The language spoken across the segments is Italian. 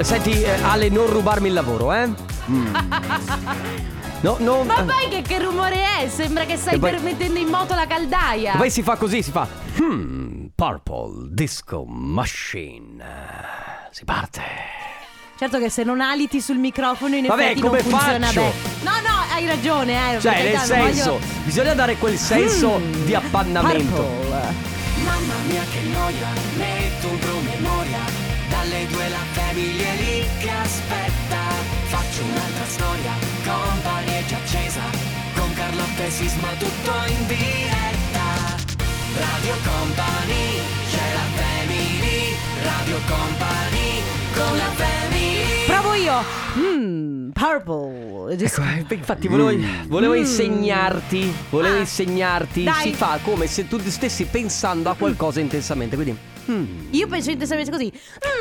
Senti, eh, Ale, non rubarmi il lavoro, eh? Mm. No, no. Ma eh. poi che, che rumore è? Sembra che stai E poi- mettendo in moto la caldaia. Poi si fa così, si fa. Hmm, Purple Disco Machine. Si parte. Certo che se non aliti sul microfono in Vabbè, effetti come non funziona faccio? bene. No, no, hai ragione, eh. Cioè, nel senso, voglio- bisogna dare quel senso Mm. di appannamento. Purple. Mamma mia che noia, famiglia è lì che aspetta. Faccio un'altra storia, company è già accesa. Con Carlotta e Sisma tutto in diretta. Radio Company, c'è la family. Radio Company, con la family io. Mm, purple. Ecco, eh, infatti volevo, volevo insegnarti, volevo Ah. insegnarti, Dai. si fa come se tu stessi pensando a qualcosa intensamente, quindi... hmm. Io penso intensamente così.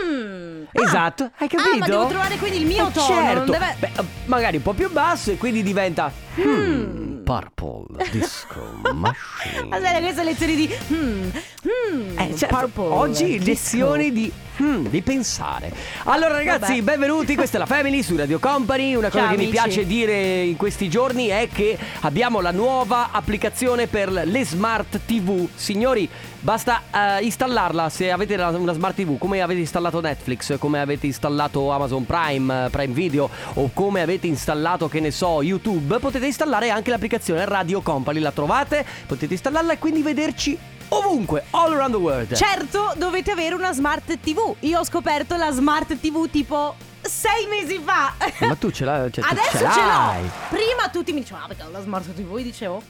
Mm. Ah. Esatto, hai capito? Ah, ma devo trovare quindi il mio Eh, tono. Certo, deve- Beh, eh, magari un po' più basso e quindi diventa... hmm, Purple Disco Machine. Ma sai, queste lezioni di. Mm, mm, Eh, certo, purple. oggi disco. lezioni di, hmm, di pensare. Allora ragazzi, Vabbè. benvenuti, questa è la Family su Radio Company. Una cosa Ciao, che mi amici. piace dire in questi giorni è che abbiamo la nuova applicazione per le smart TV. Signori, basta eh, installarla se avete la- una smart TV, come avete installato Netflix, come avete installato Amazon Prime, eh, Prime Video o come avete installato, che ne so, YouTube, potete installare anche l'applicazione Radio Company. La trovate, potete installarla e quindi vederci ovunque, all around the world. Certo, dovete avere una smart TV. Io ho scoperto la smart TV tipo sei mesi fa. Ma tu ce l'hai? Cioè, Adesso ce, l'hai. l'ho. Prima tutti mi dicevano, ah, perché ho la smart TV? Dicevo.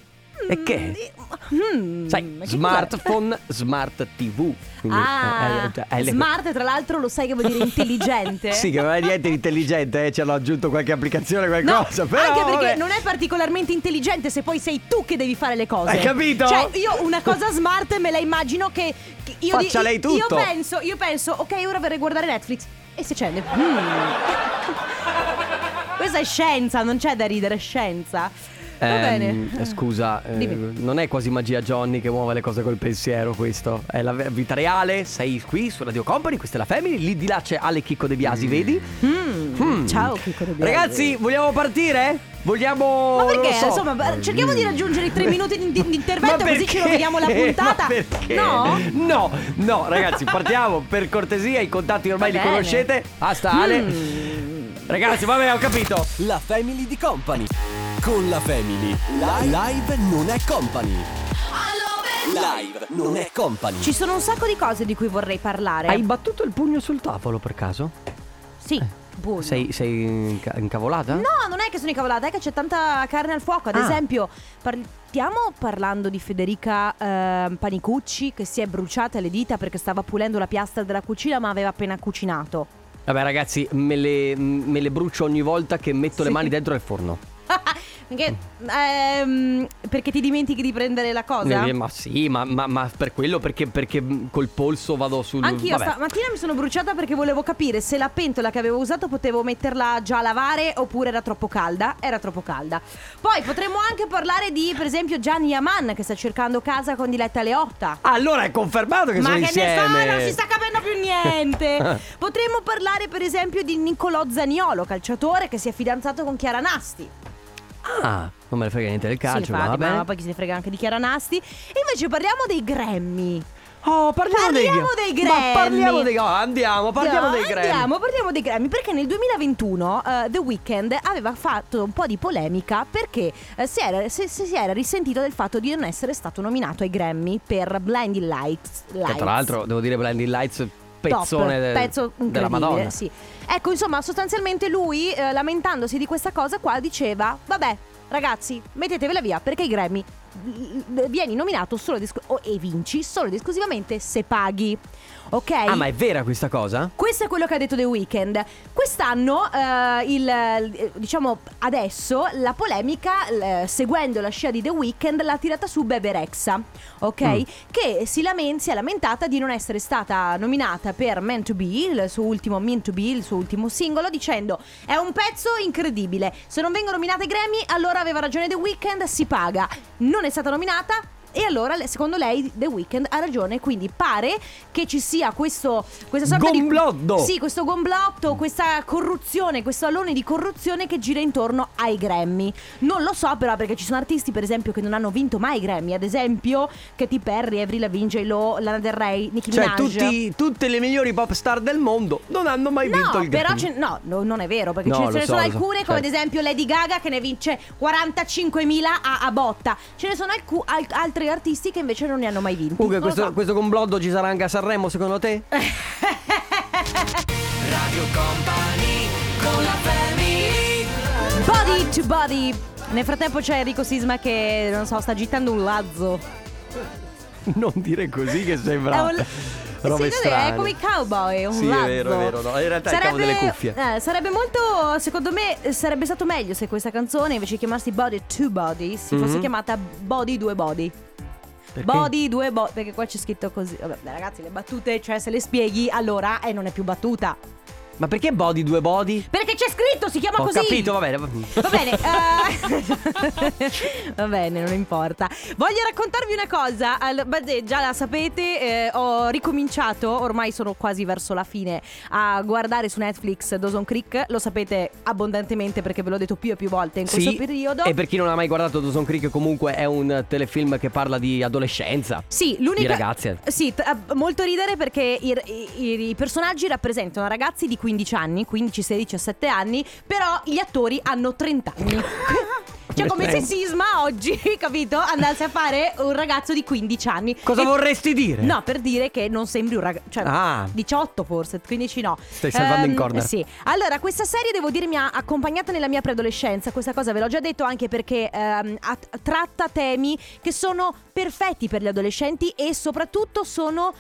E "Mm, che? mm, Sai, ma che smartphone, smart TV. Quindi, Ah, eh, eh, è le- smart tra l'altro lo sai che vuol dire intelligente? Sì, che non è niente di intelligente, eh, ci hanno aggiunto qualche applicazione, No, qualcosa. però, anche perché vabbè. non è particolarmente intelligente se poi sei tu che devi fare le cose. Hai capito? Cioè, io una cosa smart me la immagino che, che io Faccia lei tutto. Io penso, io penso, ok, ora vorrei guardare Netflix e si accende. Mm. Questa è scienza, non c'è da ridere, è scienza. Va Ehm, bene. eh, Scusa, eh, non è quasi magia Johnny che muove le cose col pensiero questo. È la vita reale, sei qui su Radio Company, questa è la Family, lì di là c'è Ale Chicco De Biasi, vedi? Mm. Mm. Ciao Chicco De Biasi. Ragazzi, vogliamo partire? Vogliamo... Ma perché? so. Insomma, cerchiamo di raggiungere i tre minuti di, di- di intervento così ci roviniamo la puntata. Ma perché? No? No, no, ragazzi, partiamo per cortesia. I contatti ormai Va li bene. conoscete. Basta, Ale. Mm. Ragazzi, vabbè, ho capito. La Family di Company. Con la Family. Live non è company. Live non è company. Ci sono un sacco di cose di cui vorrei parlare. Hai battuto il pugno sul tavolo per caso? Sì, buono. Sei, sei inca- incavolata? No, non è che sono incavolata, è che c'è tanta carne al fuoco. Ad Ah. esempio, par- stiamo parlando di Federica ehm, Panicucci che si è bruciata le dita perché stava pulendo la piastra della cucina ma aveva appena cucinato. Vabbè, ragazzi, me le, me le brucio ogni volta che metto le Sì. mani dentro il forno. Perché, ehm, perché ti dimentichi di prendere la cosa? Eh, ma sì, ma, ma- ma per quello, perché, perché col polso vado sul. Anch'io vabbè. stamattina mi sono bruciata perché volevo capire se la pentola che avevo usato potevo metterla già a lavare oppure era troppo calda. Era troppo calda. Poi potremmo anche parlare di, per esempio, Gianni Yaman che sta cercando casa con Diletta Leotta. Allora è confermato che Ma sono che insieme. ne so, non si sta capendo più niente. Potremmo parlare, per esempio, di Niccolò Zaniolo, calciatore che si è fidanzato con Chiara Nasti. Ah, non me ne frega niente del calcio, sì, ma infatti, va bene. ma poi chi se ne frega anche di Chiara Nasti. E invece parliamo dei Grammy. Oh, parliamo, Parliamo dei, dei Ma Grammy. parliamo dei oh, andiamo, parliamo No, dei Grammy. Andiamo, parliamo dei Grammy perché nel 2021 eh, The Weeknd aveva fatto un po' di polemica perché eh, si, era, si- si- si era risentito del fatto di non essere stato nominato ai Grammy per Blinding Lights. Che Lights. tra l'altro, devo dire, Blinding Lights, Top, pezzone de- pezzo della Madonna. sì. Ecco, insomma, sostanzialmente lui, eh, lamentandosi di questa cosa qua, diceva: Vabbè, ragazzi, mettetevela via perché i Grammy vieni nominato solo ed esclu- o- e vinci solo ed esclusivamente se paghi. Ok? Ah, ma è vera questa cosa? Questo è quello che ha detto The Weeknd. Quest'anno, eh, il, diciamo adesso, la polemica, eh, seguendo la scia di The Weeknd, l'ha tirata su Bebe Rexha, ok? Mm. Che si, lamen- si è lamentata di non essere stata nominata per Man to Be, il suo ultimo Mean to Be, il suo ultimo singolo, dicendo è un pezzo incredibile. Se non vengono nominate Grammy, allora aveva ragione The Weeknd, si paga. Non è stata nominata. E allora, secondo lei, The Weeknd ha ragione. Quindi pare che ci sia questo, questa sorta Gomblotto. di. Sì, questo gomblotto, questa corruzione, questo alone di corruzione che gira intorno ai Grammy. Non lo so, però, perché ci sono artisti, per esempio, che non hanno vinto mai i Grammy. Ad esempio, Katy Perry, Avril Lavigne, J-Lo, Lana Del Rey, Nicki Cioè, Minaj. tutti- tutte le migliori pop star del mondo non hanno mai vinto No, il però Grammy. ce- no, no, non è vero, perché No, ce, lo ne so, sono lo so, alcune, come ad certo. esempio Lady Gaga che ne vince 45.000 a, a botta. Ce ne sono alcu- al- altri artisti che invece non ne hanno mai vinti. Comunque, questo, so. questo complotto ci sarà anche a Sanremo, secondo te? Radio Company con la family Body to body. Nel frattempo c'è Enrico Sisma che, non so, sta agitando un lazzo. non dire così che sembra. È un- robe sì, strane. è come i cowboy, è un Sì, è lazzo. vero, è vero, no, in realtà è il cavo delle cuffie. eh, sarebbe molto, secondo me, sarebbe stato meglio se questa canzone invece di chiamarsi Body to Body si fosse Mhm. chiamata Body 2 Body. Body 2 Body, perché qua c'è scritto così. Vabbè, ragazzi, le battute, cioè se le spieghi, allora eh, non è più battuta. Ma perché body due body? Perché c'è scritto, si chiama Ho così. capito, va bene. Va bene, eh, va bene, non importa. Voglio raccontarvi una cosa. Beh, già la sapete, eh, ho ricominciato, ormai sono quasi verso la fine, a guardare su Netflix Dawson Creek. Lo sapete abbondantemente perché ve l'ho detto più e più volte in questo Sì, periodo. E per chi non ha mai guardato Dawson Creek, comunque è un telefilm che parla di adolescenza. Sì, l'unica. Di ragazze. Sì, t- eh, molto ridere perché i, i- i personaggi rappresentano ragazzi di 15 anni, 15, 16, 17 anni, però gli attori hanno 30 anni. Cioè, come se Sisma oggi, capito, andasse a fare un ragazzo di 15 anni. Cosa E- vorresti dire? No, per dire che non sembri un ragazzo. Cioè, Ah. 18 forse, 15 no. Stai salvando in Ehm, corner. Sì. Allora, questa serie devo dire mi ha accompagnata nella mia preadolescenza. Questa cosa ve l'ho già detto anche perché ha- tratta temi che sono perfetti per gli adolescenti e soprattutto sono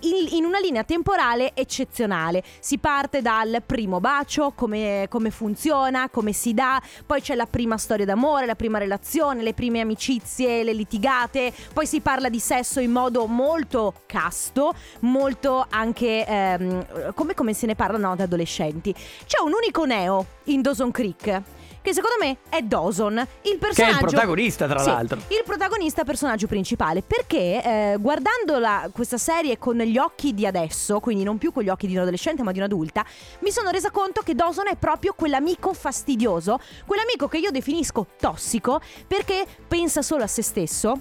in, in una linea temporale eccezionale. Si parte dal primo bacio, come, come funziona, come si dà, poi c'è la prima storia d'amore, la prima relazione, le prime amicizie, le litigate, poi si parla di sesso in modo molto casto, molto anche ehm, come, come se ne parla no, da adolescenti. C'è un unico neo in Dawson Creek. Che secondo me è Dawson, il Che è il personaggio. protagonista, tra Sì, l'altro. il protagonista personaggio principale perché eh, guardando la- questa serie con gli occhi di adesso quindi non più con gli occhi di un adolescente ma di un'adulta mi sono resa conto che Dawson è proprio quell'amico fastidioso quell'amico che io definisco tossico perché pensa solo a se stesso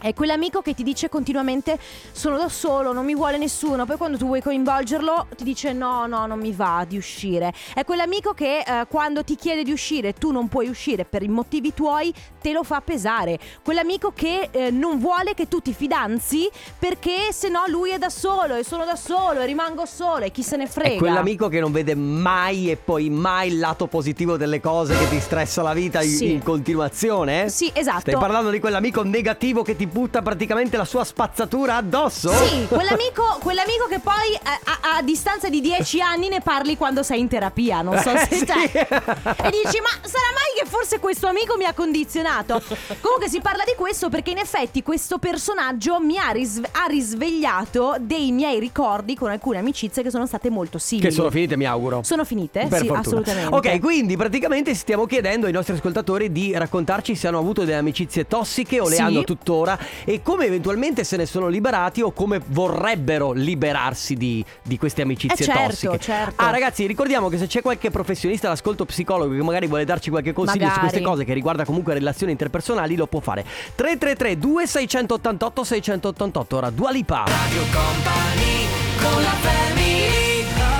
è quell'amico che ti dice continuamente sono da solo, non mi vuole nessuno, poi quando tu vuoi coinvolgerlo ti dice no, no, non mi va di uscire. È quell'amico che eh, quando ti chiede di uscire tu non puoi uscire per i motivi tuoi, te lo fa pesare. Quell'amico che eh, non vuole che tu ti fidanzi perché se no lui è da solo e sono da solo e rimango solo e chi se ne frega. È quell'amico che non vede mai e poi mai il lato positivo delle cose che ti stressa la vita in- Sì. in continuazione. eh? Sì, esatto. Stai parlando di quell'amico negativo che ti butta praticamente la sua spazzatura addosso? Sì, quell'amico, quell'amico che poi eh, a, a- a distanza di dieci anni ne parli quando sei in terapia, non so Eh, se sì. te. E dici, ma sarà mai che forse questo amico mi ha condizionato? Comunque si parla di questo perché in effetti questo personaggio mi ha, risve- ha risvegliato dei miei ricordi con alcune amicizie che sono state molto simili. Che sono finite, mi auguro. Sono finite? Per sì, fortuna. assolutamente. Ok, quindi praticamente stiamo chiedendo ai nostri ascoltatori di raccontarci se hanno avuto delle amicizie tossiche o le Sì. hanno tuttora e come eventualmente se ne sono liberati o come vorrebbero liberarsi di, di queste amicizie Eh, certo, tossiche. certo. Ah, ragazzi, ricordiamo che se c'è qualche professionista all'ascolto psicologo che magari vuole darci qualche consiglio su Magari. queste cose che riguarda comunque relazioni interpersonali, lo può fare. 333 2688 688 ora Dua Lipa. Radio Company con la family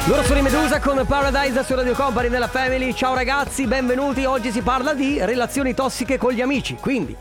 Loro sono i Medusa con Paradise su Radio Company della Family. Ciao ragazzi, benvenuti. Oggi si parla di relazioni tossiche con gli amici. Quindi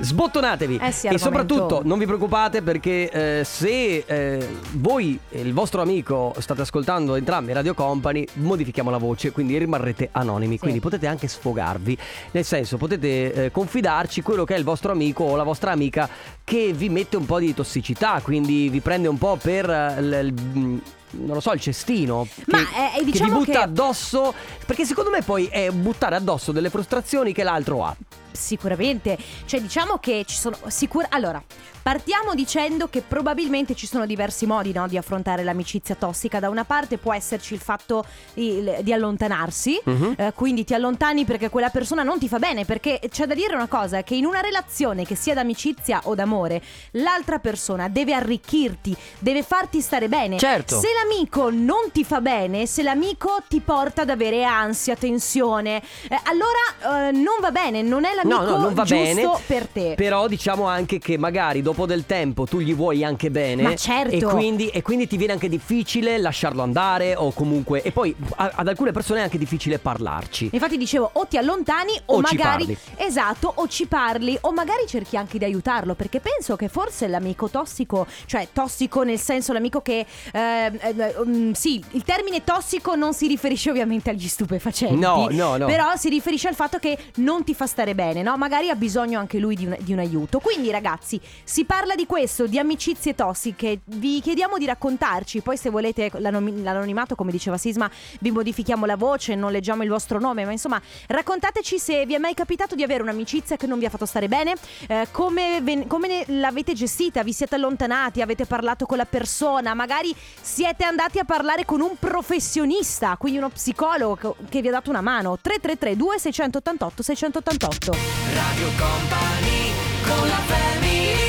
sbottonatevi. Eh sì, e soprattutto non vi preoccupate perché eh, se eh, voi e il vostro amico state ascoltando entrambi Radio Company, modifichiamo la voce, quindi rimarrete anonimi. Quindi potete anche sfogarvi. Nel senso, potete eh, confidarci quello che è il vostro amico o la vostra amica che vi mette un po' di tossicità, quindi vi prende un po' per eh, l- il- non lo so, il cestino. Ma, che, eh, che diciamo vi butta che- addosso. Perché secondo me poi è buttare addosso delle frustrazioni che l'altro ha. Sicuramente, cioè diciamo che ci sono sicur- Allora, Partiamo dicendo che probabilmente ci sono diversi modi no, di affrontare l'amicizia tossica. Da una parte può esserci il fatto il- di allontanarsi, Mhm. eh, quindi ti allontani perché quella persona non ti fa bene, perché c'è da dire una cosa, che in una relazione che sia d'amicizia o d'amore, l'altra persona deve arricchirti, deve farti stare bene. Certo. Se l'amico non ti fa bene, se l'amico ti porta ad avere ansia, tensione, eh, allora eh, non va bene, non è l'amico No, no, non va giusto bene. per te. Però diciamo anche che magari dopo del tempo tu gli vuoi anche bene. Ma certo. E quindi, e quindi ti viene anche difficile lasciarlo andare o comunque... E poi a- ad alcune persone è anche difficile parlarci. Infatti dicevo o ti allontani o, O magari esatto o ci parli o magari cerchi anche di aiutarlo perché penso che forse l'amico tossico, cioè tossico nel senso l'amico che eh, eh, sì, il termine tossico non si riferisce ovviamente agli stupefacenti. No, no, no. Però si riferisce al fatto che non ti fa stare bene, no? Magari ha bisogno anche lui di un, di un aiuto. Quindi ragazzi, si parla di questo, di amicizie tossiche. Vi chiediamo di raccontarci, poi se volete l'anomi- l'anonimato, come diceva Sisma, vi modifichiamo la voce, non leggiamo il vostro nome, ma insomma, raccontateci se vi è mai capitato di avere un'amicizia che non vi ha fatto stare bene, eh, come, ven- come l'avete gestita, vi siete allontanati, avete parlato con la persona, magari siete andati a parlare con un professionista, quindi uno psicologo che- vi ha dato una mano. 333 2688 688 Radio Company con la family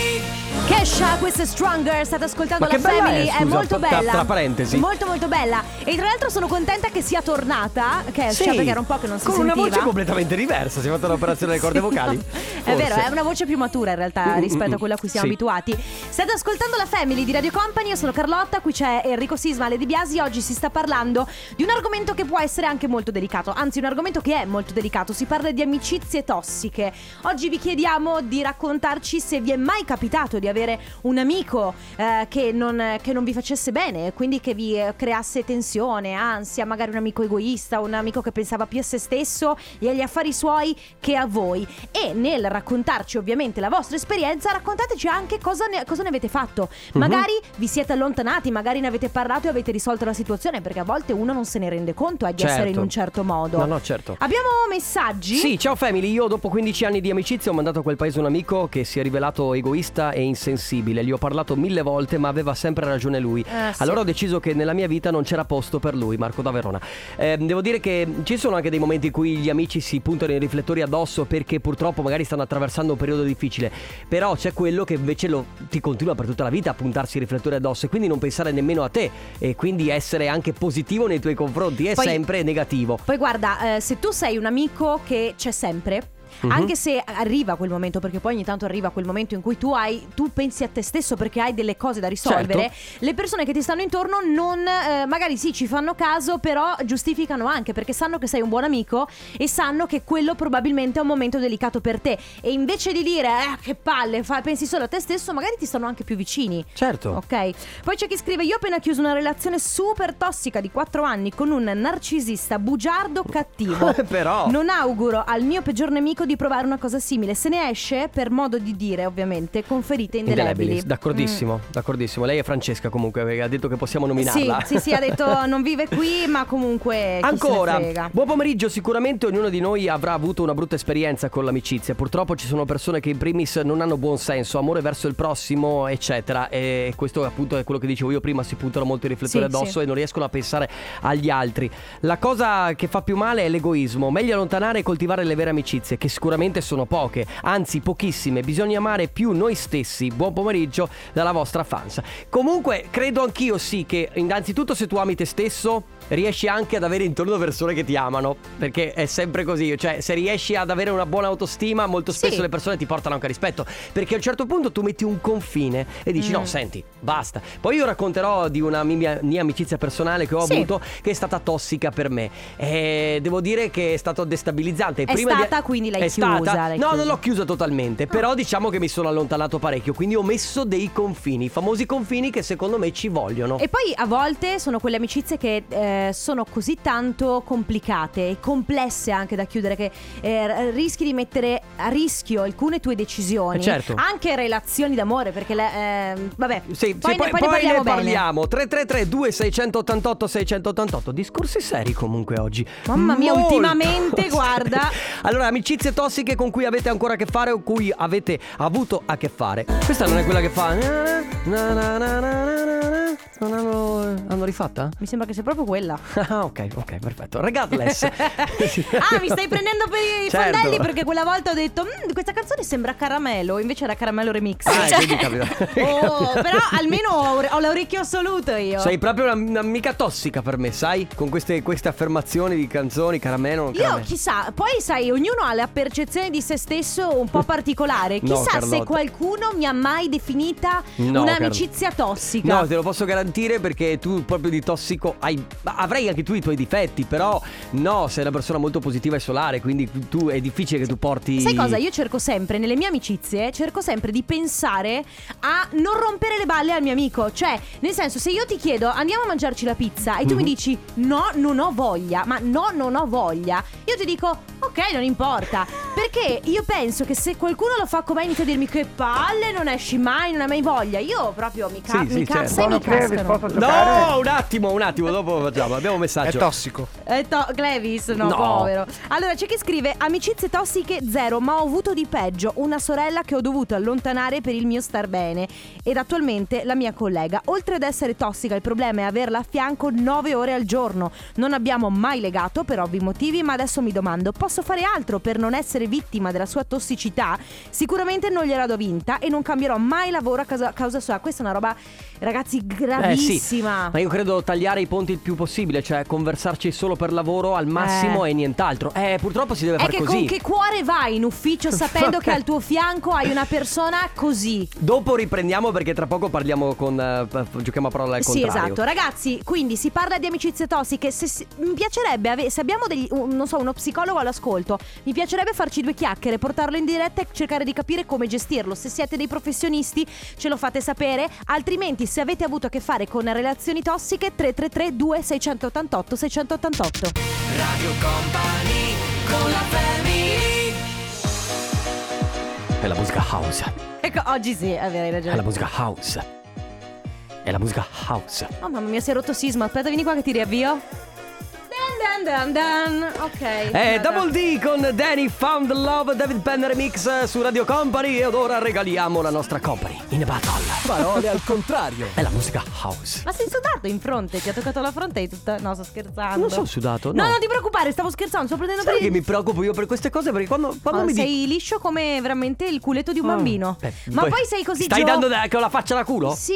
podcast. Kesha, questa è Stronger, state ascoltando Ma la Family, è, scusa, molto tra- bella. tra parentesi. Molto molto bella. E tra l'altro sono contenta che sia tornata Kesha perché era un po' che non si con sentiva. una voce completamente diversa. Si è fatta un'operazione alle corde Sì, vocali. no. È vero, è una voce più matura in realtà Mm, mm, rispetto a mm. quella a cui siamo Sì. abituati. State ascoltando la Family di Radio Company, io sono Carlotta, qui c'è Enrico Sisma, Di Biasi. Oggi si sta parlando di un argomento che può essere anche molto delicato, anzi un argomento che è molto delicato. Si parla di amicizie tossiche. Oggi vi chiediamo di raccontarci se vi è mai capitato di avere un amico eh, che, non, che non vi facesse bene, quindi che vi eh, creasse tensione, ansia, magari un amico egoista, un amico che pensava più a se stesso e agli affari suoi che a voi. E nel raccontarci ovviamente la vostra esperienza, raccontateci anche cosa ne, cosa ne avete fatto. Mhm. Magari vi siete allontanati, magari ne avete parlato e avete risolto la situazione, perché a volte uno non se ne rende conto eh, di essere in Certo. un certo modo. No, no, certo. Abbiamo messaggi? Sì, ciao family, io dopo 15 anni di amicizia ho mandato a quel paese un amico che si è rivelato egoista e insensibile. Gli ho parlato mille volte ma aveva sempre ragione lui. Eh, sì. Allora ho deciso che nella mia vita non c'era posto per lui, Marco da Verona. Eh, devo dire che ci sono anche dei momenti in cui gli amici si puntano i riflettori addosso perché purtroppo magari stanno attraversando un periodo difficile. Però c'è quello che invece lo- ti continua per tutta la vita a puntarsi i riflettori addosso e quindi non pensare nemmeno a te e quindi essere anche positivo nei tuoi confronti è Poi- sempre negativo. Poi guarda, eh, se tu sei un amico che c'è sempre. Mhm. Anche se arriva quel momento, perché poi ogni tanto arriva quel momento in cui tu hai, tu pensi a te stesso perché hai delle cose da risolvere, Certo. le persone che ti stanno intorno non, eh, magari sì, ci fanno caso, però giustificano anche perché sanno che sei un buon amico e sanno che quello probabilmente è un momento delicato per te. E invece di dire, eh, che palle, fa- pensi solo a te stesso, magari ti stanno anche più vicini. Certo. Ok, poi c'è chi scrive: Io ho appena chiuso una relazione super tossica di 4 anni con un narcisista bugiardo cattivo. Però Non auguro al mio peggior nemico di provare una cosa simile. Se ne esce, per modo di dire, ovviamente, con ferite indelebili. D'accordissimo, d'accordissimo. Lei è Francesca comunque, ha detto che possiamo nominarla. Mm. Sì, sì, sì, ha detto non vive qui, ma comunque. Ancora, buon pomeriggio, sicuramente ognuno di noi avrà avuto una brutta esperienza con l'amicizia. Purtroppo ci sono persone che in primis non hanno buon senso, amore verso il prossimo, eccetera. E questo appunto è quello che dicevo io prima, si puntano molto i riflettori Sì, addosso sì. e non riescono a pensare agli altri. La cosa che fa più male è l'egoismo. Meglio allontanare e coltivare le vere amicizie, che sicuramente sono poche, anzi pochissime. Bisogna amare più noi stessi. Buon pomeriggio dalla vostra fans. Comunque, credo anch'io sì che innanzitutto se tu ami te stesso riesci anche ad avere intorno persone che ti amano, perché è sempre così, cioè se riesci ad avere una buona autostima, molto spesso Sì. le persone ti portano anche rispetto, perché a un certo punto tu metti un confine e dici Mm. no, senti, basta. Poi io racconterò di una mia, mia amicizia personale che ho Sì. avuto che è stata tossica per me e devo dire che è stato destabilizzante. È stata, quindi l'hai è chiusa, Stata... l'hai no, chiusa. non l'ho chiusa totalmente, però diciamo che mi sono allontanato parecchio, quindi ho messo dei confini, i famosi confini che secondo me ci vogliono. E poi a volte sono quelle amicizie che eh, eh, sono così tanto complicate e complesse anche da chiudere che eh, rischi di mettere a rischio alcune tue decisioni. Eh, certo. Anche relazioni d'amore, perché le, eh, vabbè, Sì, poi, sì, ne, poi ne poi parliamo ne bene. parliamo 333 2688 688 Discorsi seri comunque oggi Mamma mia, Molto ultimamente, guarda. Allora, amicizie tossiche con cui avete ancora a che fare O cui avete avuto a che fare Questa non è quella che fa na, na, na, na. Non hanno, hanno rifatta? Mi sembra che sia proprio quella. Ah, ok, ok, perfetto Regardless ah, mi stai prendendo per i Certo. fondelli perché quella volta ho detto "Mm, questa canzone sembra caramelo, invece era caramelo remix. Ah, Cioè- quindi capita. Oh, però almeno ho, ho l'orecchio assoluto io. Sei proprio una- un'amica tossica per me, sai? Con queste, queste affermazioni di canzoni, caramelo, non Io caramelo. chissà, poi sai, ognuno ha la percezione di se stesso un po' particolare. No, Chissà se Carlotta. qualcuno mi ha mai definita No, un'amicizia tossica. No, te lo posso garantire perché tu proprio di tossico hai. Ma Avrai anche tu i tuoi difetti, però no, sei una persona molto positiva e solare, quindi tu è difficile che tu porti. Sai cosa? Io cerco sempre, nelle mie amicizie, cerco sempre di pensare a non rompere le balle al mio amico. Cioè, nel senso, se io ti chiedo andiamo a mangiarci la pizza e tu mi Mhm. dici no, non ho voglia, ma no, non ho voglia, io ti dico ok, non importa. Perché io penso che se qualcuno lo fa con me inizia a dirmi che palle, non esci mai, non hai mai voglia. Io proprio mi, ca- Sì, sì, mi certo. cazzo e mi cascano. No, un attimo, un attimo, dopo facciamo. Abbiamo un È messaggio. tossico. Eh, to- Clevis, no, No. povero. Allora c'è chi scrive: Amicizie tossiche zero, ma ho avuto di peggio. Una sorella che ho dovuto allontanare per il mio star bene. Ed attualmente la mia collega. Oltre ad essere tossica, il problema è averla a fianco 9 ore al giorno. Non abbiamo mai legato per ovvi motivi, ma adesso mi domando: posso fare altro per non essere vittima della sua tossicità? Sicuramente non gliela do vinta e non cambierò mai lavoro a causa, a causa sua. Questa è una roba, ragazzi, Eh sì, gravissima. ma io credo tagliare i ponti il più possibile, cioè conversarci solo per lavoro al massimo Eh. e nient'altro. Eh, purtroppo si deve È fare che così. con che cuore vai in ufficio sapendo che al tuo fianco hai una persona così? Dopo riprendiamo perché tra poco parliamo con. eh, giochiamo a parola al Sì, contrario. esatto. Ragazzi, quindi si parla di amicizie tossiche. Se, si- mi piacerebbe, ave- se abbiamo degli, un- non so, uno psicologo all'ascolto, mi piacerebbe farci due chiacchiere, portarlo in diretta e cercare di capire come gestirlo. Se siete dei professionisti, ce lo fate sapere. Altrimenti, se avete avuto a che fare con relazioni tossiche, 333 2688 688. Radio Company con la family È la musica house. Ecco, oggi sì, è vero, hai È la ragione. musica house. È la musica house. Oh mamma mia, si è rotto sisma. Aspetta, vieni qua che ti riavvio. Dan dan dan. Ok. È guarda. Double D con Danny Found Love David Penn Remix su Radio Company ed ora regaliamo la nostra Company in battle. Parole al contrario. È la musica house. Ma sei sudato in fronte? Ti ha toccato la fronte e tutta. No, sto scherzando. Non sono sudato, No, no. non ti preoccupare, stavo scherzando. Sto prendendo Sai per che mi preoccupo io per queste cose perché quando, quando Oh, mi sei dici liscio come veramente il culetto di un bambino. Eh, ma poi sei così Stai gio- dando da- con la faccia da culo? Sì,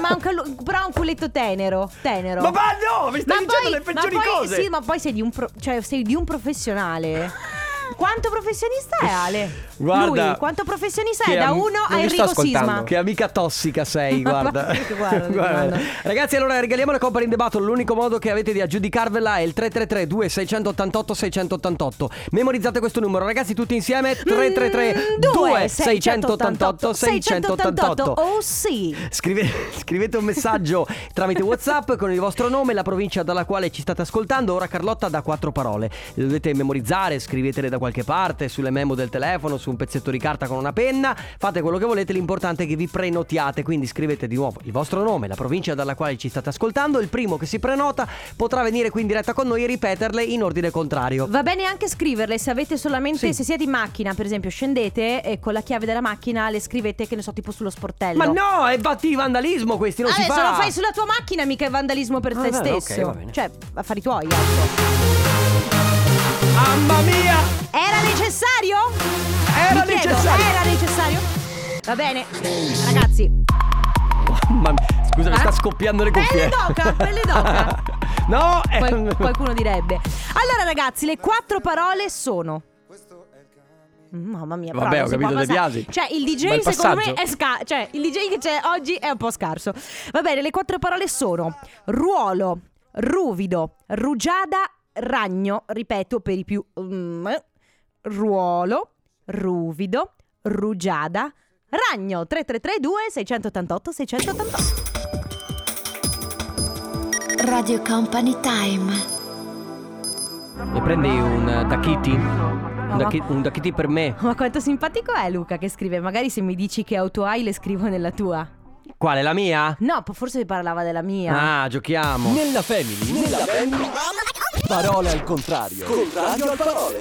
ma un però ha un culetto tenero. Tenero. Ma va no, mi stai Ma dicendo poi- le peggiori ma poi- cose. Sì, ma poi sei di un, pro- cioè, sei di un professionale. Quanto professionista è Ale? Guarda, Lui, quanto professionista è? Da am- uno a Enrico. Sisma. Che amica tossica sei, guarda. Guarda, guarda. Ragazzi, allora regaliamo la Company in the Battle. L'unico modo che avete di aggiudicarvela è il 333 2688 688. Memorizzate questo numero, ragazzi, tutti insieme. 333 2688 688. Oh sì. Scrive- scrivete un messaggio tramite WhatsApp con il vostro nome, la provincia dalla quale ci state ascoltando. Ora Carlotta dà quattro parole. Le dovete memorizzare, scrivetele da qualche parte, sulle memo del telefono, su un pezzetto di carta con una penna. Fate quello che volete, l'importante è che vi prenotiate. Quindi scrivete di nuovo il vostro nome, la provincia dalla quale ci state ascoltando. Il primo che si prenota potrà venire qui in diretta con noi e ripeterle in ordine contrario. Va bene anche scriverle se avete solamente, Sì. se siete in macchina, per esempio, scendete e con la chiave della macchina le scrivete, che ne so, tipo sullo sportello. Ma no, è batti vandalismo questi, non si Adesso fa. lo fai sulla tua macchina, mica è vandalismo per Ah, te ok, stesso. va bene. Cioè, affari tuoi, ecco. Mamma mia! Era necessario? Era Mi chiedo, necessario! Era necessario? Va bene, ragazzi. Mamma mia, scusa, mi Eh? sta scoppiando le cuffie. Pelle d'oca, pelle d'oca. no, eh, Qual- qualcuno direbbe. Allora, ragazzi, le quattro parole sono. Mamma mia, Vabbè, ho capito, De. Biasi. Cioè, il DJ secondo me è scarso. Cioè, il DJ che c'è oggi è un po' scarso. Va bene, le quattro parole sono ruolo, ruvido, rugiada, ragno. Ripeto per i più. mm, ruolo, ruvido, rugiada, ragno. 3332 688 688. Radio Company Time. Ne prendi un Dakiti? Un, Dakiti per me. Ma quanto simpatico è Luca che scrive? Magari se mi dici che auto hai le scrivo nella tua. Quale, la mia? No, po- forse parlava della mia. Ah, giochiamo. Nella family, nella family. Parole al contrario. Contrario al parole.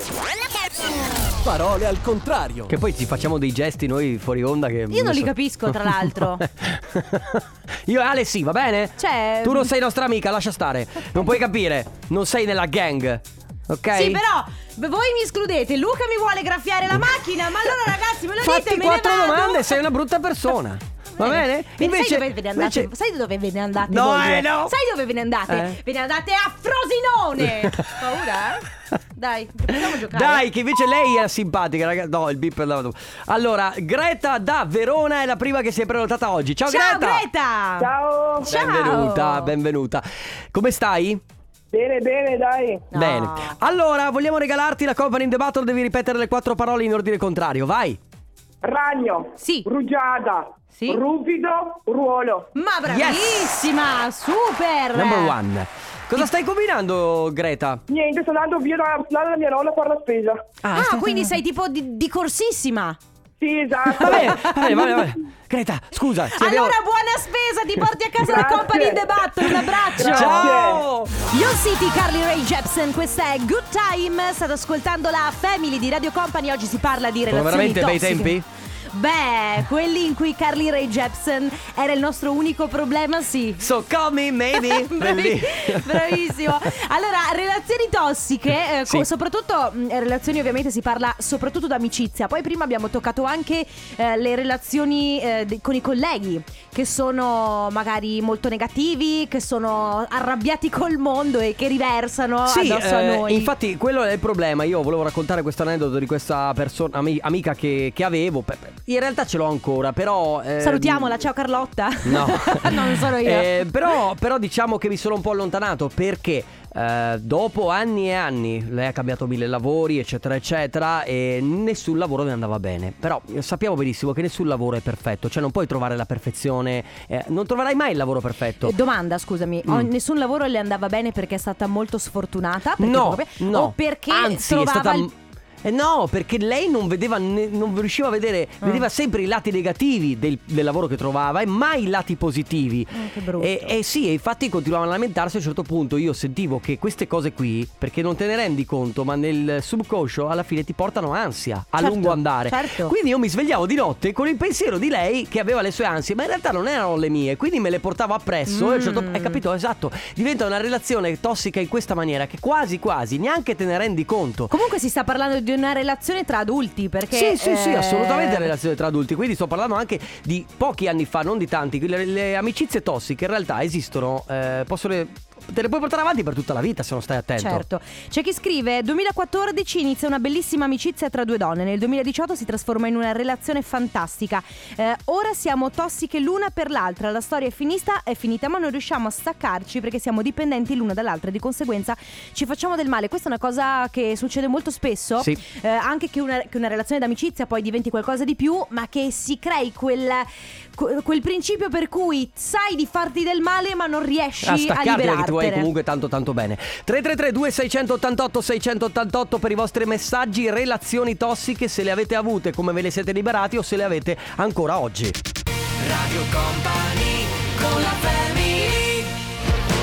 Parole al contrario. Che poi ci facciamo dei gesti noi fuori onda che... Io non li so- capisco, tra l'altro. Io e Ale sì, va bene? Cioè- Tu non sei nostra amica, lascia stare. Non puoi capire. Non sei nella gang. Ok? Sì, però voi mi escludete. Luca mi vuole graffiare la macchina. Ma allora, ragazzi, me lo dite, Fatti me quattro ne vado. domande, sei una brutta persona. Va bene? Vedi, sai dove ve ne andate? invece- Sai dove ve ne andate? No, voi eh, no. Sai dove ve ne andate? Eh? Ve ne andate a Frosinone! Paura, eh? Dai, possiamo giocare? Dai, che invece lei è simpatica, ragazzi. No, il beep è andato. Allora, Greta da Verona è la prima che si è prenotata oggi. Ciao, Ciao Greta! Greta! Ciao, Ciao! Benvenuta, benvenuta. Come stai? bene bene dai. No. Bene. Allora, vogliamo regalarti la Company in the Battle, devi ripetere le quattro parole in ordine contrario, vai. Ragno, Sì. rugiada, Sì. ruvido, ruolo. Ma bravissima! Super! Number one. Cosa stai combinando, Greta? Niente, sto andando via da- dalla mia nonna a fare la spesa. Ah, quindi sei tipo di, di corsissima. Sì, esatto. Va bene, va bene, va bene, va bene. Greta, scusa. ci abbiamo- Allora, buona spesa, ti porti a casa la Grazie. Company in the Battle. Un abbraccio. Grazie. Ciao! Yon City, Carly Ray Jepsen, questa è Good Time. State ascoltando la Family di Radio Company. Oggi si parla di Sono relazioni veramente bei tossiche. tempi? Beh, quelli in cui Carly Ray Jepsen era il nostro unico problema, sì. So call me maybe. Bravi- Bravissimo. Allora, relazioni tossiche, eh, co- Sì. soprattutto mh, relazioni ovviamente si parla soprattutto d'amicizia. Poi prima abbiamo toccato anche eh, le relazioni eh, de- con i colleghi che sono magari molto negativi, che sono arrabbiati col mondo e che riversano Sì, addosso a eh, noi. infatti quello è il problema. Io volevo raccontare questo aneddoto di questa persona, ami- amica che, che avevo. Pe- pe- In realtà ce l'ho ancora, però. ehm, Salutiamola, ciao Carlotta. No, non sono io. Eh, però, però diciamo che mi sono un po' allontanato perché eh, dopo anni e anni lei ha cambiato mille lavori, eccetera, eccetera, e nessun lavoro mi andava bene. Però eh, sappiamo benissimo che nessun lavoro è perfetto, cioè non puoi trovare la perfezione, eh, non troverai mai il lavoro perfetto. Eh, Domanda, scusami, Mm. oh, nessun lavoro le andava bene perché è stata molto sfortunata? No, proprio- no. O perché Anzi, trovava è stata. il- Eh no, perché lei non vedeva, ne- non riusciva a vedere, Ah. vedeva sempre i lati negativi del, del lavoro che trovava e mai i lati positivi. Oh, che brutto. E, e sì, e infatti continuavano a lamentarsi. A un certo punto io sentivo che queste cose qui, perché non te ne rendi conto, ma nel subconscio alla fine ti portano ansia a Certo, lungo andare. certo. Quindi io mi svegliavo di notte con il pensiero di lei che aveva le sue ansie, ma in realtà non erano le mie, quindi me le portavo appresso. E a un certo- Mm. hai capito? Esatto. Diventa una relazione tossica in questa maniera che quasi quasi neanche te ne rendi conto. Comunque si sta parlando di una relazione tra adulti perché Sì, sì, sì, eh, assolutamente relazione tra adulti. Quindi sto parlando anche di pochi anni fa, non di tanti. Le, le amicizie tossiche in realtà esistono, eh, possono, te le puoi portare avanti per tutta la vita se non stai attento. Certo. C'è chi scrive 2014 inizia una bellissima amicizia tra due donne, nel 2018 si trasforma in una relazione fantastica. Eh, ora siamo tossiche l'una per l'altra, la storia è finita, è finita ma non riusciamo a staccarci perché siamo dipendenti l'una dall'altra e di conseguenza ci facciamo del male. Questa è una cosa che succede molto spesso, Sì. Eh, anche che una, che una relazione d'amicizia poi diventi qualcosa di più, ma che si crei quel, que- quel principio per cui sai di farti del male ma non riesci a a, staccarti tu vuoi comunque tanto tanto bene. 333 2688 688 per i vostri messaggi relazioni tossiche se le avete avute come ve le siete liberati o se le avete ancora oggi. Radio Company con la family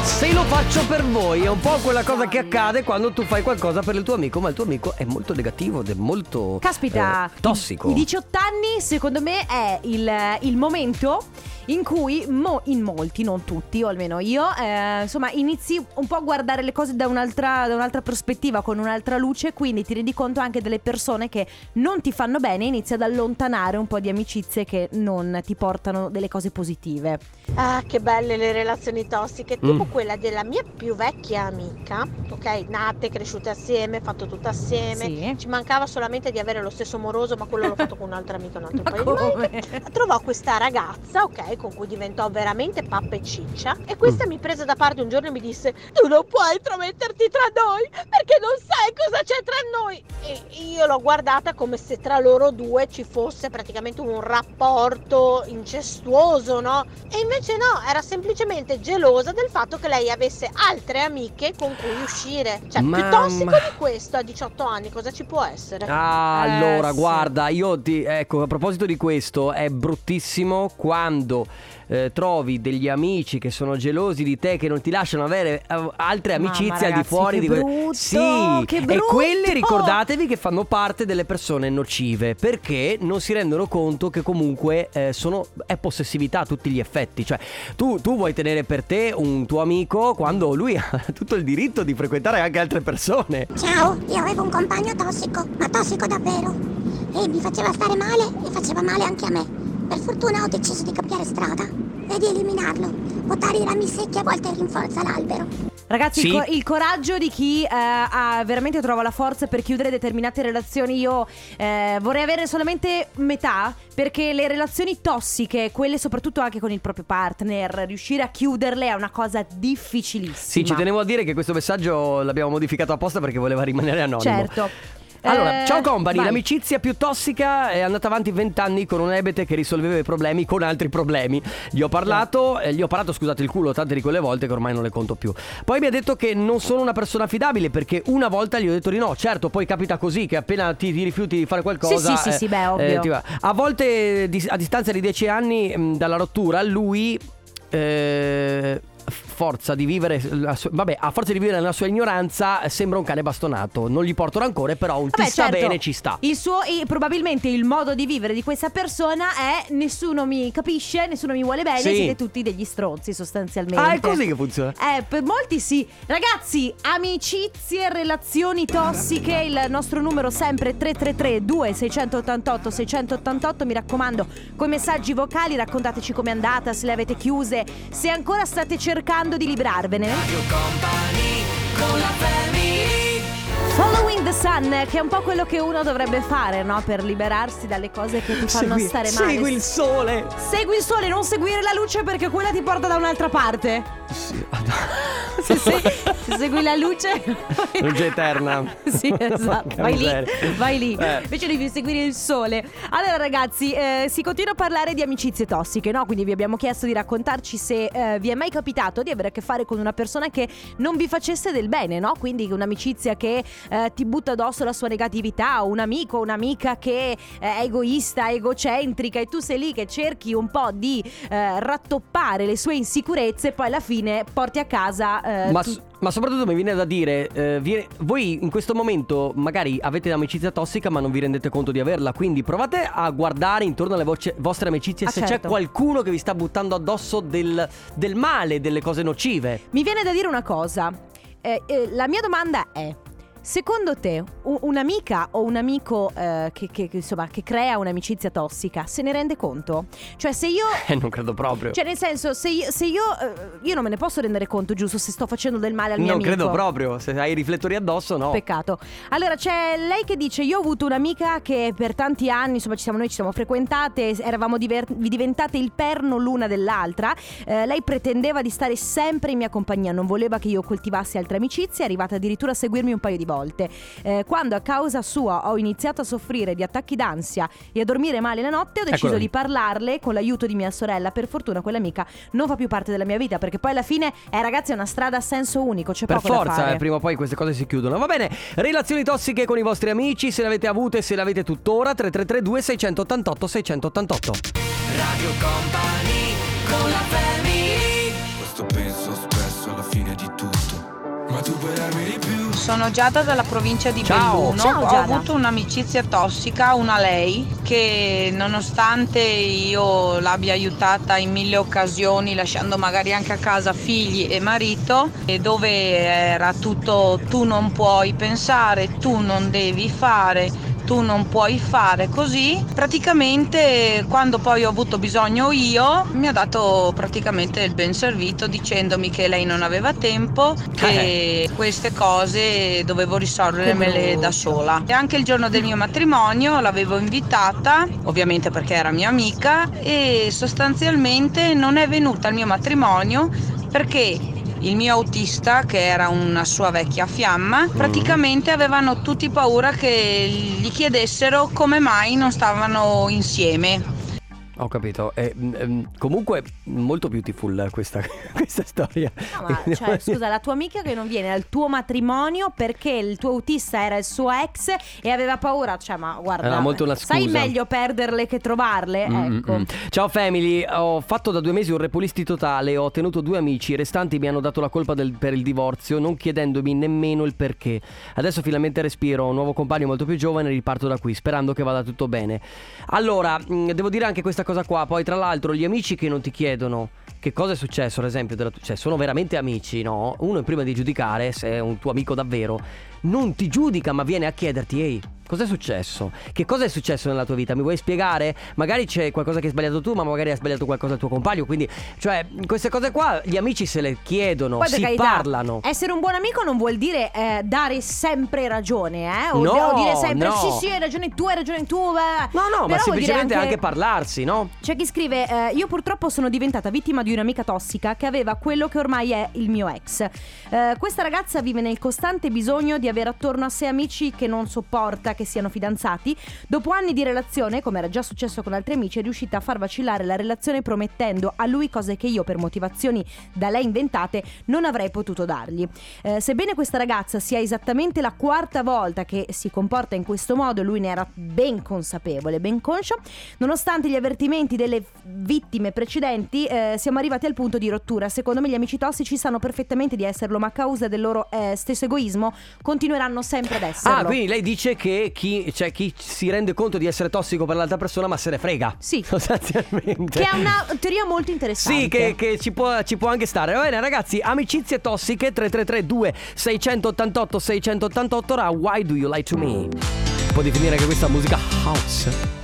se lo faccio per voi è un po' quella cosa che accade quando tu fai qualcosa per il tuo amico ma il tuo amico è molto negativo ed è molto Caspita, eh, tossico I 18 anni secondo me è il, il momento in cui mo- in molti, non tutti, o almeno io, eh, insomma, inizi un po' a guardare le cose da un'altra, da un'altra prospettiva, con un'altra luce, quindi ti rendi conto anche delle persone che non ti fanno bene e inizi ad allontanare un po' di amicizie che non ti portano delle cose positive. Ah, che belle le relazioni tossiche, Mm. Quella della mia più vecchia amica, ok? Nate, cresciute assieme, fatto tutto assieme. Sì. Ci mancava solamente di avere lo stesso moroso, ma quello l'ho fatto con un'altra amica un altro Ma paio di come? volte. Trovò questa ragazza, ok, con cui diventò veramente pappa e ciccia. E questa mi prese da parte un giorno e mi disse: Tu non puoi intrometterti tra noi perché non sai cosa c'è tra noi. E io l'ho guardata come se tra loro due ci fosse praticamente un rapporto incestuoso, no? E invece no, era semplicemente gelosa del fatto che lei avesse altre amiche con cui uscire. Cioè, più Mamma. tossico di questo a 18 anni, cosa ci può essere? Ah, Eh, allora, sì. guarda, io ti. Ecco, a proposito di questo, è bruttissimo quando eh, trovi degli amici che sono gelosi di te, che non ti lasciano avere eh, altre Mamma, amicizie al di ragazzi, fuori che di brutto, Sì, che e brutto! quelle ricordatevi che fanno parte delle persone nocive perché non si rendono conto che comunque eh, sono, è possessività a tutti gli effetti. Cioè, tu, tu vuoi tenere per te un tuo amico quando lui ha tutto il diritto di frequentare anche altre persone. Ciao, io avevo un compagno tossico, ma tossico davvero. E mi faceva stare male e faceva male anche a me. Per fortuna ho deciso di cambiare strada e di eliminarlo. Votare i rami secchi a volte rinforza l'albero. Ragazzi, Sì. il, co- il coraggio di chi eh, ha veramente trova la forza per chiudere determinate relazioni. Io eh, vorrei avere solamente metà, perché le relazioni tossiche, quelle soprattutto anche con il proprio partner, riuscire a chiuderle è una cosa difficilissima. Sì, ci tenevo a dire che questo messaggio l'abbiamo modificato apposta perché voleva rimanere anonimo. Certo. Allora, Eh, ciao company, vai. l'amicizia più tossica è andata avanti vent'anni con un ebete che risolveva i problemi con altri problemi. Gli ho parlato, eh, gli ho parlato, scusate il culo, tante di quelle volte che ormai non le conto più. Poi mi ha detto che non sono una persona affidabile perché una volta gli ho detto di no. Certo, poi capita così che appena ti, ti rifiuti di fare qualcosa... Sì, sì, sì, sì, beh, ovvio. ti va. A volte a distanza di dieci anni mh, dalla rottura, lui... eh, forza di vivere sua- vabbè a forza di vivere nella sua ignoranza sembra un cane bastonato non gli porto rancore però un Vabbè, ti sta certo, bene ci sta Il suo, e probabilmente il modo di vivere di questa persona è nessuno mi capisce, nessuno mi vuole bene, Sì. siete tutti degli stronzi sostanzialmente. ah è così che funziona Eh, per molti sì. Ragazzi, amicizie, relazioni tossiche, il nostro numero sempre 333 2688 688, mi raccomando, con messaggi vocali raccontateci com'è andata, se le avete chiuse, se ancora state cercando di librarvene. Radio Company con la Following the sun, che è un po' quello che uno dovrebbe fare, no? Per liberarsi dalle cose che ti fanno Segui- stare male. segui il sole Segui il sole, non seguire la luce perché quella ti porta da un'altra parte. Sì, Se, se- se segui la luce. luce eterna Sì, esatto. Vai lì, vai lì. Eh. Invece devi seguire il sole. Allora, ragazzi, eh, si continua a parlare di amicizie tossiche, no? Quindi vi abbiamo chiesto di raccontarci se eh, vi è mai capitato di avere a che fare con una persona che non vi facesse del bene, no? Quindi un'amicizia che eh, ti butta addosso la sua negatività, un amico, un'amica che eh, è egoista, egocentrica e tu sei lì che cerchi un po' di eh, rattoppare le sue insicurezze e poi alla fine porti a casa eh, ma, tu- ma soprattutto mi viene da dire eh, viene- voi in questo momento magari avete un'amicizia tossica ma non vi rendete conto di averla quindi provate a guardare intorno alle voce- vostre amicizie Ah, se certo. c'è qualcuno che vi sta buttando addosso del, del male delle cose nocive Mi viene da dire una cosa. Eh, eh, la mia domanda è: secondo te, u- un'amica o un amico eh, che, che- che, insomma, che crea un'amicizia tossica se ne rende conto? Cioè, se io. eh non credo proprio Cioè, nel senso, se io, se io, eh, io non me ne posso rendere conto, giusto, se sto facendo del male al mio non amico. credo proprio se hai i riflettori addosso no Peccato. Allora c'è lei che dice: Io ho avuto un'amica che per tanti anni, insomma, ci siamo, noi ci siamo frequentate, eravamo diver- diventate il perno l'una dell'altra. Eh, lei pretendeva di stare sempre in mia compagnia, non voleva che io coltivassi altre amicizie, è arrivata addirittura a seguirmi un paio di volte. Eh, quando a causa sua ho iniziato a soffrire di attacchi d'ansia e a dormire male la notte, ho deciso Eccola lì. di parlarle con l'aiuto di mia sorella. Per fortuna quell'amica non fa più parte della mia vita, perché poi alla fine, eh, ragazzi, è una strada a senso unico, c'è Per poco da forza, fare. eh, prima o poi queste cose si chiudono. Va bene, relazioni tossiche con i vostri amici, se le avete avute, se le avete tuttora, 3332 688 688. Radio Company con la family Sono Giada dalla provincia di Ciao. Belluno. Ciao, Ho avuto un'amicizia tossica, una lei, che nonostante io l'abbia aiutata in mille occasioni, lasciando magari anche a casa figli e marito, e dove era tutto tu non puoi pensare, tu non devi fare, tu non puoi fare così, praticamente quando poi ho avuto bisogno io mi ha dato praticamente il ben servito dicendomi che lei non aveva tempo, che queste cose dovevo risolvermele da sola. E anche il giorno del mio matrimonio l'avevo invitata, ovviamente perché era mia amica, e sostanzialmente non è venuta al mio matrimonio perché il mio autista, che era una sua vecchia fiamma, praticamente avevano tutti paura che gli chiedessero come mai non stavano insieme. Ho capito. E, mm, mm, comunque, molto beautiful questa, questa storia. No, ma cioè, scusa, la tua amica che non viene al tuo matrimonio perché il tuo autista era il suo ex e aveva paura. Cioè, ma guarda, Era molto una sai scusa. meglio perderle che trovarle? Mm, ecco. mm. Ciao family, ho fatto da due mesi un repulisti totale, ho tenuto due amici, i restanti mi hanno dato la colpa del- per il divorzio, non chiedendomi nemmeno il perché. Adesso finalmente respiro, ho un nuovo compagno molto più giovane e riparto da qui, sperando che vada tutto bene. Allora, mm, devo dire anche questa cosa qua, poi tra l'altro gli amici che non ti chiedono che cosa è successo, ad esempio, della cioè sono veramente amici, no? Uno prima di giudicare se è un tuo amico davvero, non ti giudica ma viene a chiederti, ehi, cos'è successo? Che cosa è successo nella tua vita? Mi vuoi spiegare? Magari c'è qualcosa che hai sbagliato tu, ma magari hai sbagliato qualcosa il tuo compagno, quindi, cioè, queste cose qua gli amici se le chiedono, Poi si carità, parlano. Essere un buon amico non vuol dire eh, dare sempre ragione, eh? O, No, o dire sempre no. sì, sì, hai ragione tu, hai ragione tu. beh. No, no, ma Però dire semplicemente anche... parlarsi, no? C'è chi scrive: eh, Io purtroppo sono diventata vittima di un'amica tossica che aveva quello che ormai è il mio ex. Eh, questa ragazza vive nel costante bisogno di avere attorno a sé amici che non sopporta che siano fidanzati. Dopo anni di relazione, come era già successo con altri amici, è riuscita a far vacillare la relazione promettendo a lui cose che io, per motivazioni da lei inventate, non avrei potuto dargli. Eh, sebbene questa ragazza sia esattamente la quarta volta che si comporta in questo modo, lui ne era ben consapevole, ben conscio, nonostante gli avvertimenti delle vittime precedenti, eh, siamo arrivati al punto di rottura. Secondo me gli amici tossici sanno perfettamente di esserlo, ma a causa del loro eh, stesso egoismo continueranno sempre ad esserlo. Ah, quindi lei dice che chi, cioè, chi si rende conto di essere tossico per l'altra persona, ma se ne frega. Sì. Sostanzialmente. Che è una teoria molto interessante. Sì, che, che ci, può, ci può anche stare. Va bene, ragazzi, amicizie tossiche 3332 688 688 ora Why do you lie to me? Può definire anche questa musica house.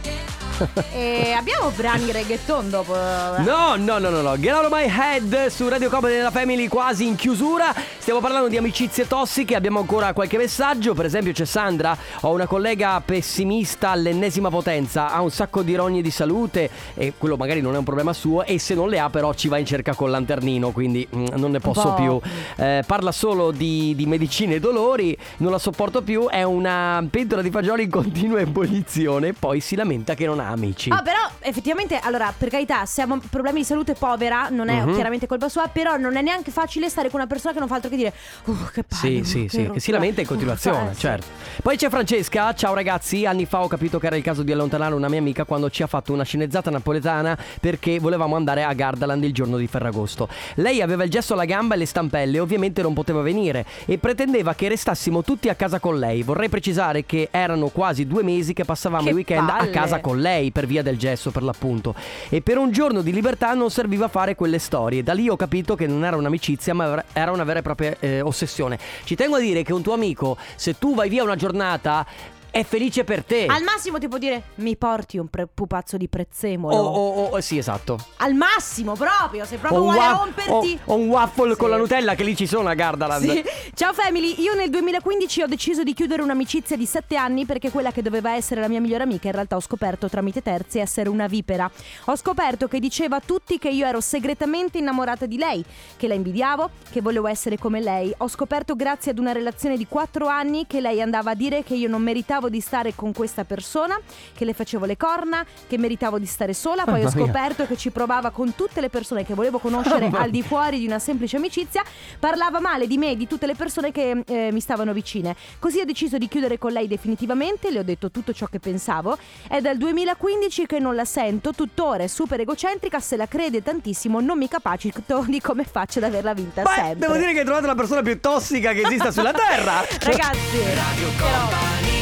E abbiamo brani reggaeton dopo. No, no, no, no, no. Get out of my head su Radio Company della Family quasi in chiusura. Stiamo parlando di amicizie tossiche. Abbiamo ancora qualche messaggio. Per esempio, c'è Sandra. Ho una collega pessimista all'ennesima potenza. Ha un sacco di rogne di salute. E quello magari non è un problema suo. E se non le ha, però, ci va in cerca col lanternino. Quindi mm, non ne posso po'. più. Eh, parla solo di, di medicine e dolori. Non la sopporto più. È una pentola di fagioli in continua ebollizione. Poi si lamenta che non ha amici. Ah, però effettivamente, allora, per carità, se ha problemi di salute povera, non è Mhm. chiaramente colpa sua, però non è neanche facile stare con una persona che non fa altro che dire "Uh, che palle, Sì, sì, che sì, che rottura". si lamenta in continuazione, eh, certo. Poi c'è Francesca, ciao ragazzi, anni fa ho capito che era il caso di allontanare una mia amica quando ci ha fatto una sceneggiata napoletana perché volevamo andare a Gardaland il giorno di Ferragosto. Lei aveva il gesso alla gamba e le stampelle, ovviamente non poteva venire e pretendeva che restassimo tutti a casa con lei. Vorrei precisare che erano quasi due mesi che passavamo Che i weekend a palle. casa con lei per via del gesso per l'appunto. E per un giorno di libertà non serviva fare quelle storie. Da lì ho capito che non era un'amicizia ma era una vera e propria eh, ossessione. Ci tengo a dire che un tuo amico se tu vai via una giornata è felice per te Al massimo ti può dire mi porti un pre- pupazzo di prezzemolo. o, o- o- sì esatto Al massimo proprio, se proprio vuole wa- romperti. o- o un waffle con Sì. la Nutella che lì ci sono a Gardaland Sì. Ciao family, io nel 2015 ho deciso di chiudere un'amicizia di 7 anni perché quella che doveva essere la mia migliore amica in realtà ho scoperto tramite terzi essere una vipera. Ho scoperto che diceva a tutti che io ero segretamente innamorata di lei, che la invidiavo, che volevo essere come lei. Ho scoperto grazie ad una relazione di 4 anni che lei andava a dire che io non meritavo di stare con questa persona, che le facevo le corna, che meritavo di stare sola, poi ho Mamma mia. scoperto che ci provava con tutte le persone che volevo conoscere Mamma al di fuori di una semplice amicizia, parlava male di me e di tutte le persone che eh, mi stavano vicine. Così ho deciso di chiudere con lei definitivamente, le ho detto tutto ciò che pensavo. È dal 2015 che non la sento, tuttora è super egocentrica, se la crede tantissimo, non mi capacito di come faccio ad averla vinta Beh, sempre. devo dire che hai trovato la persona più tossica che esista sulla terra Ragazzi,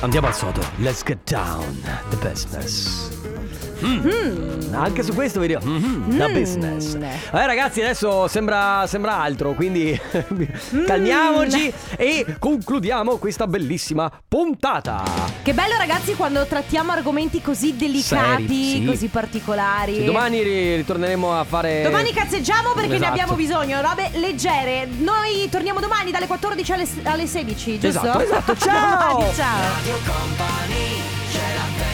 Andiamo al sodo. Let's get down the business. Mm. Anche su questo video. Mhm, The Mm. business. Eh ragazzi, adesso sembra, sembra altro, quindi Mm. calmiamoci e concludiamo questa bellissima puntata. che bello ragazzi quando trattiamo argomenti così delicati, Seri, sì. così particolari. Sì, domani ri- ritorneremo a fare. Domani cazzeggiamo perché ne Esatto. abbiamo bisogno, robe leggere. Noi torniamo domani dalle 14 alle, alle 16, giusto? Esatto, esatto. Ciao! Domani, ciao! Radio Company, c'è la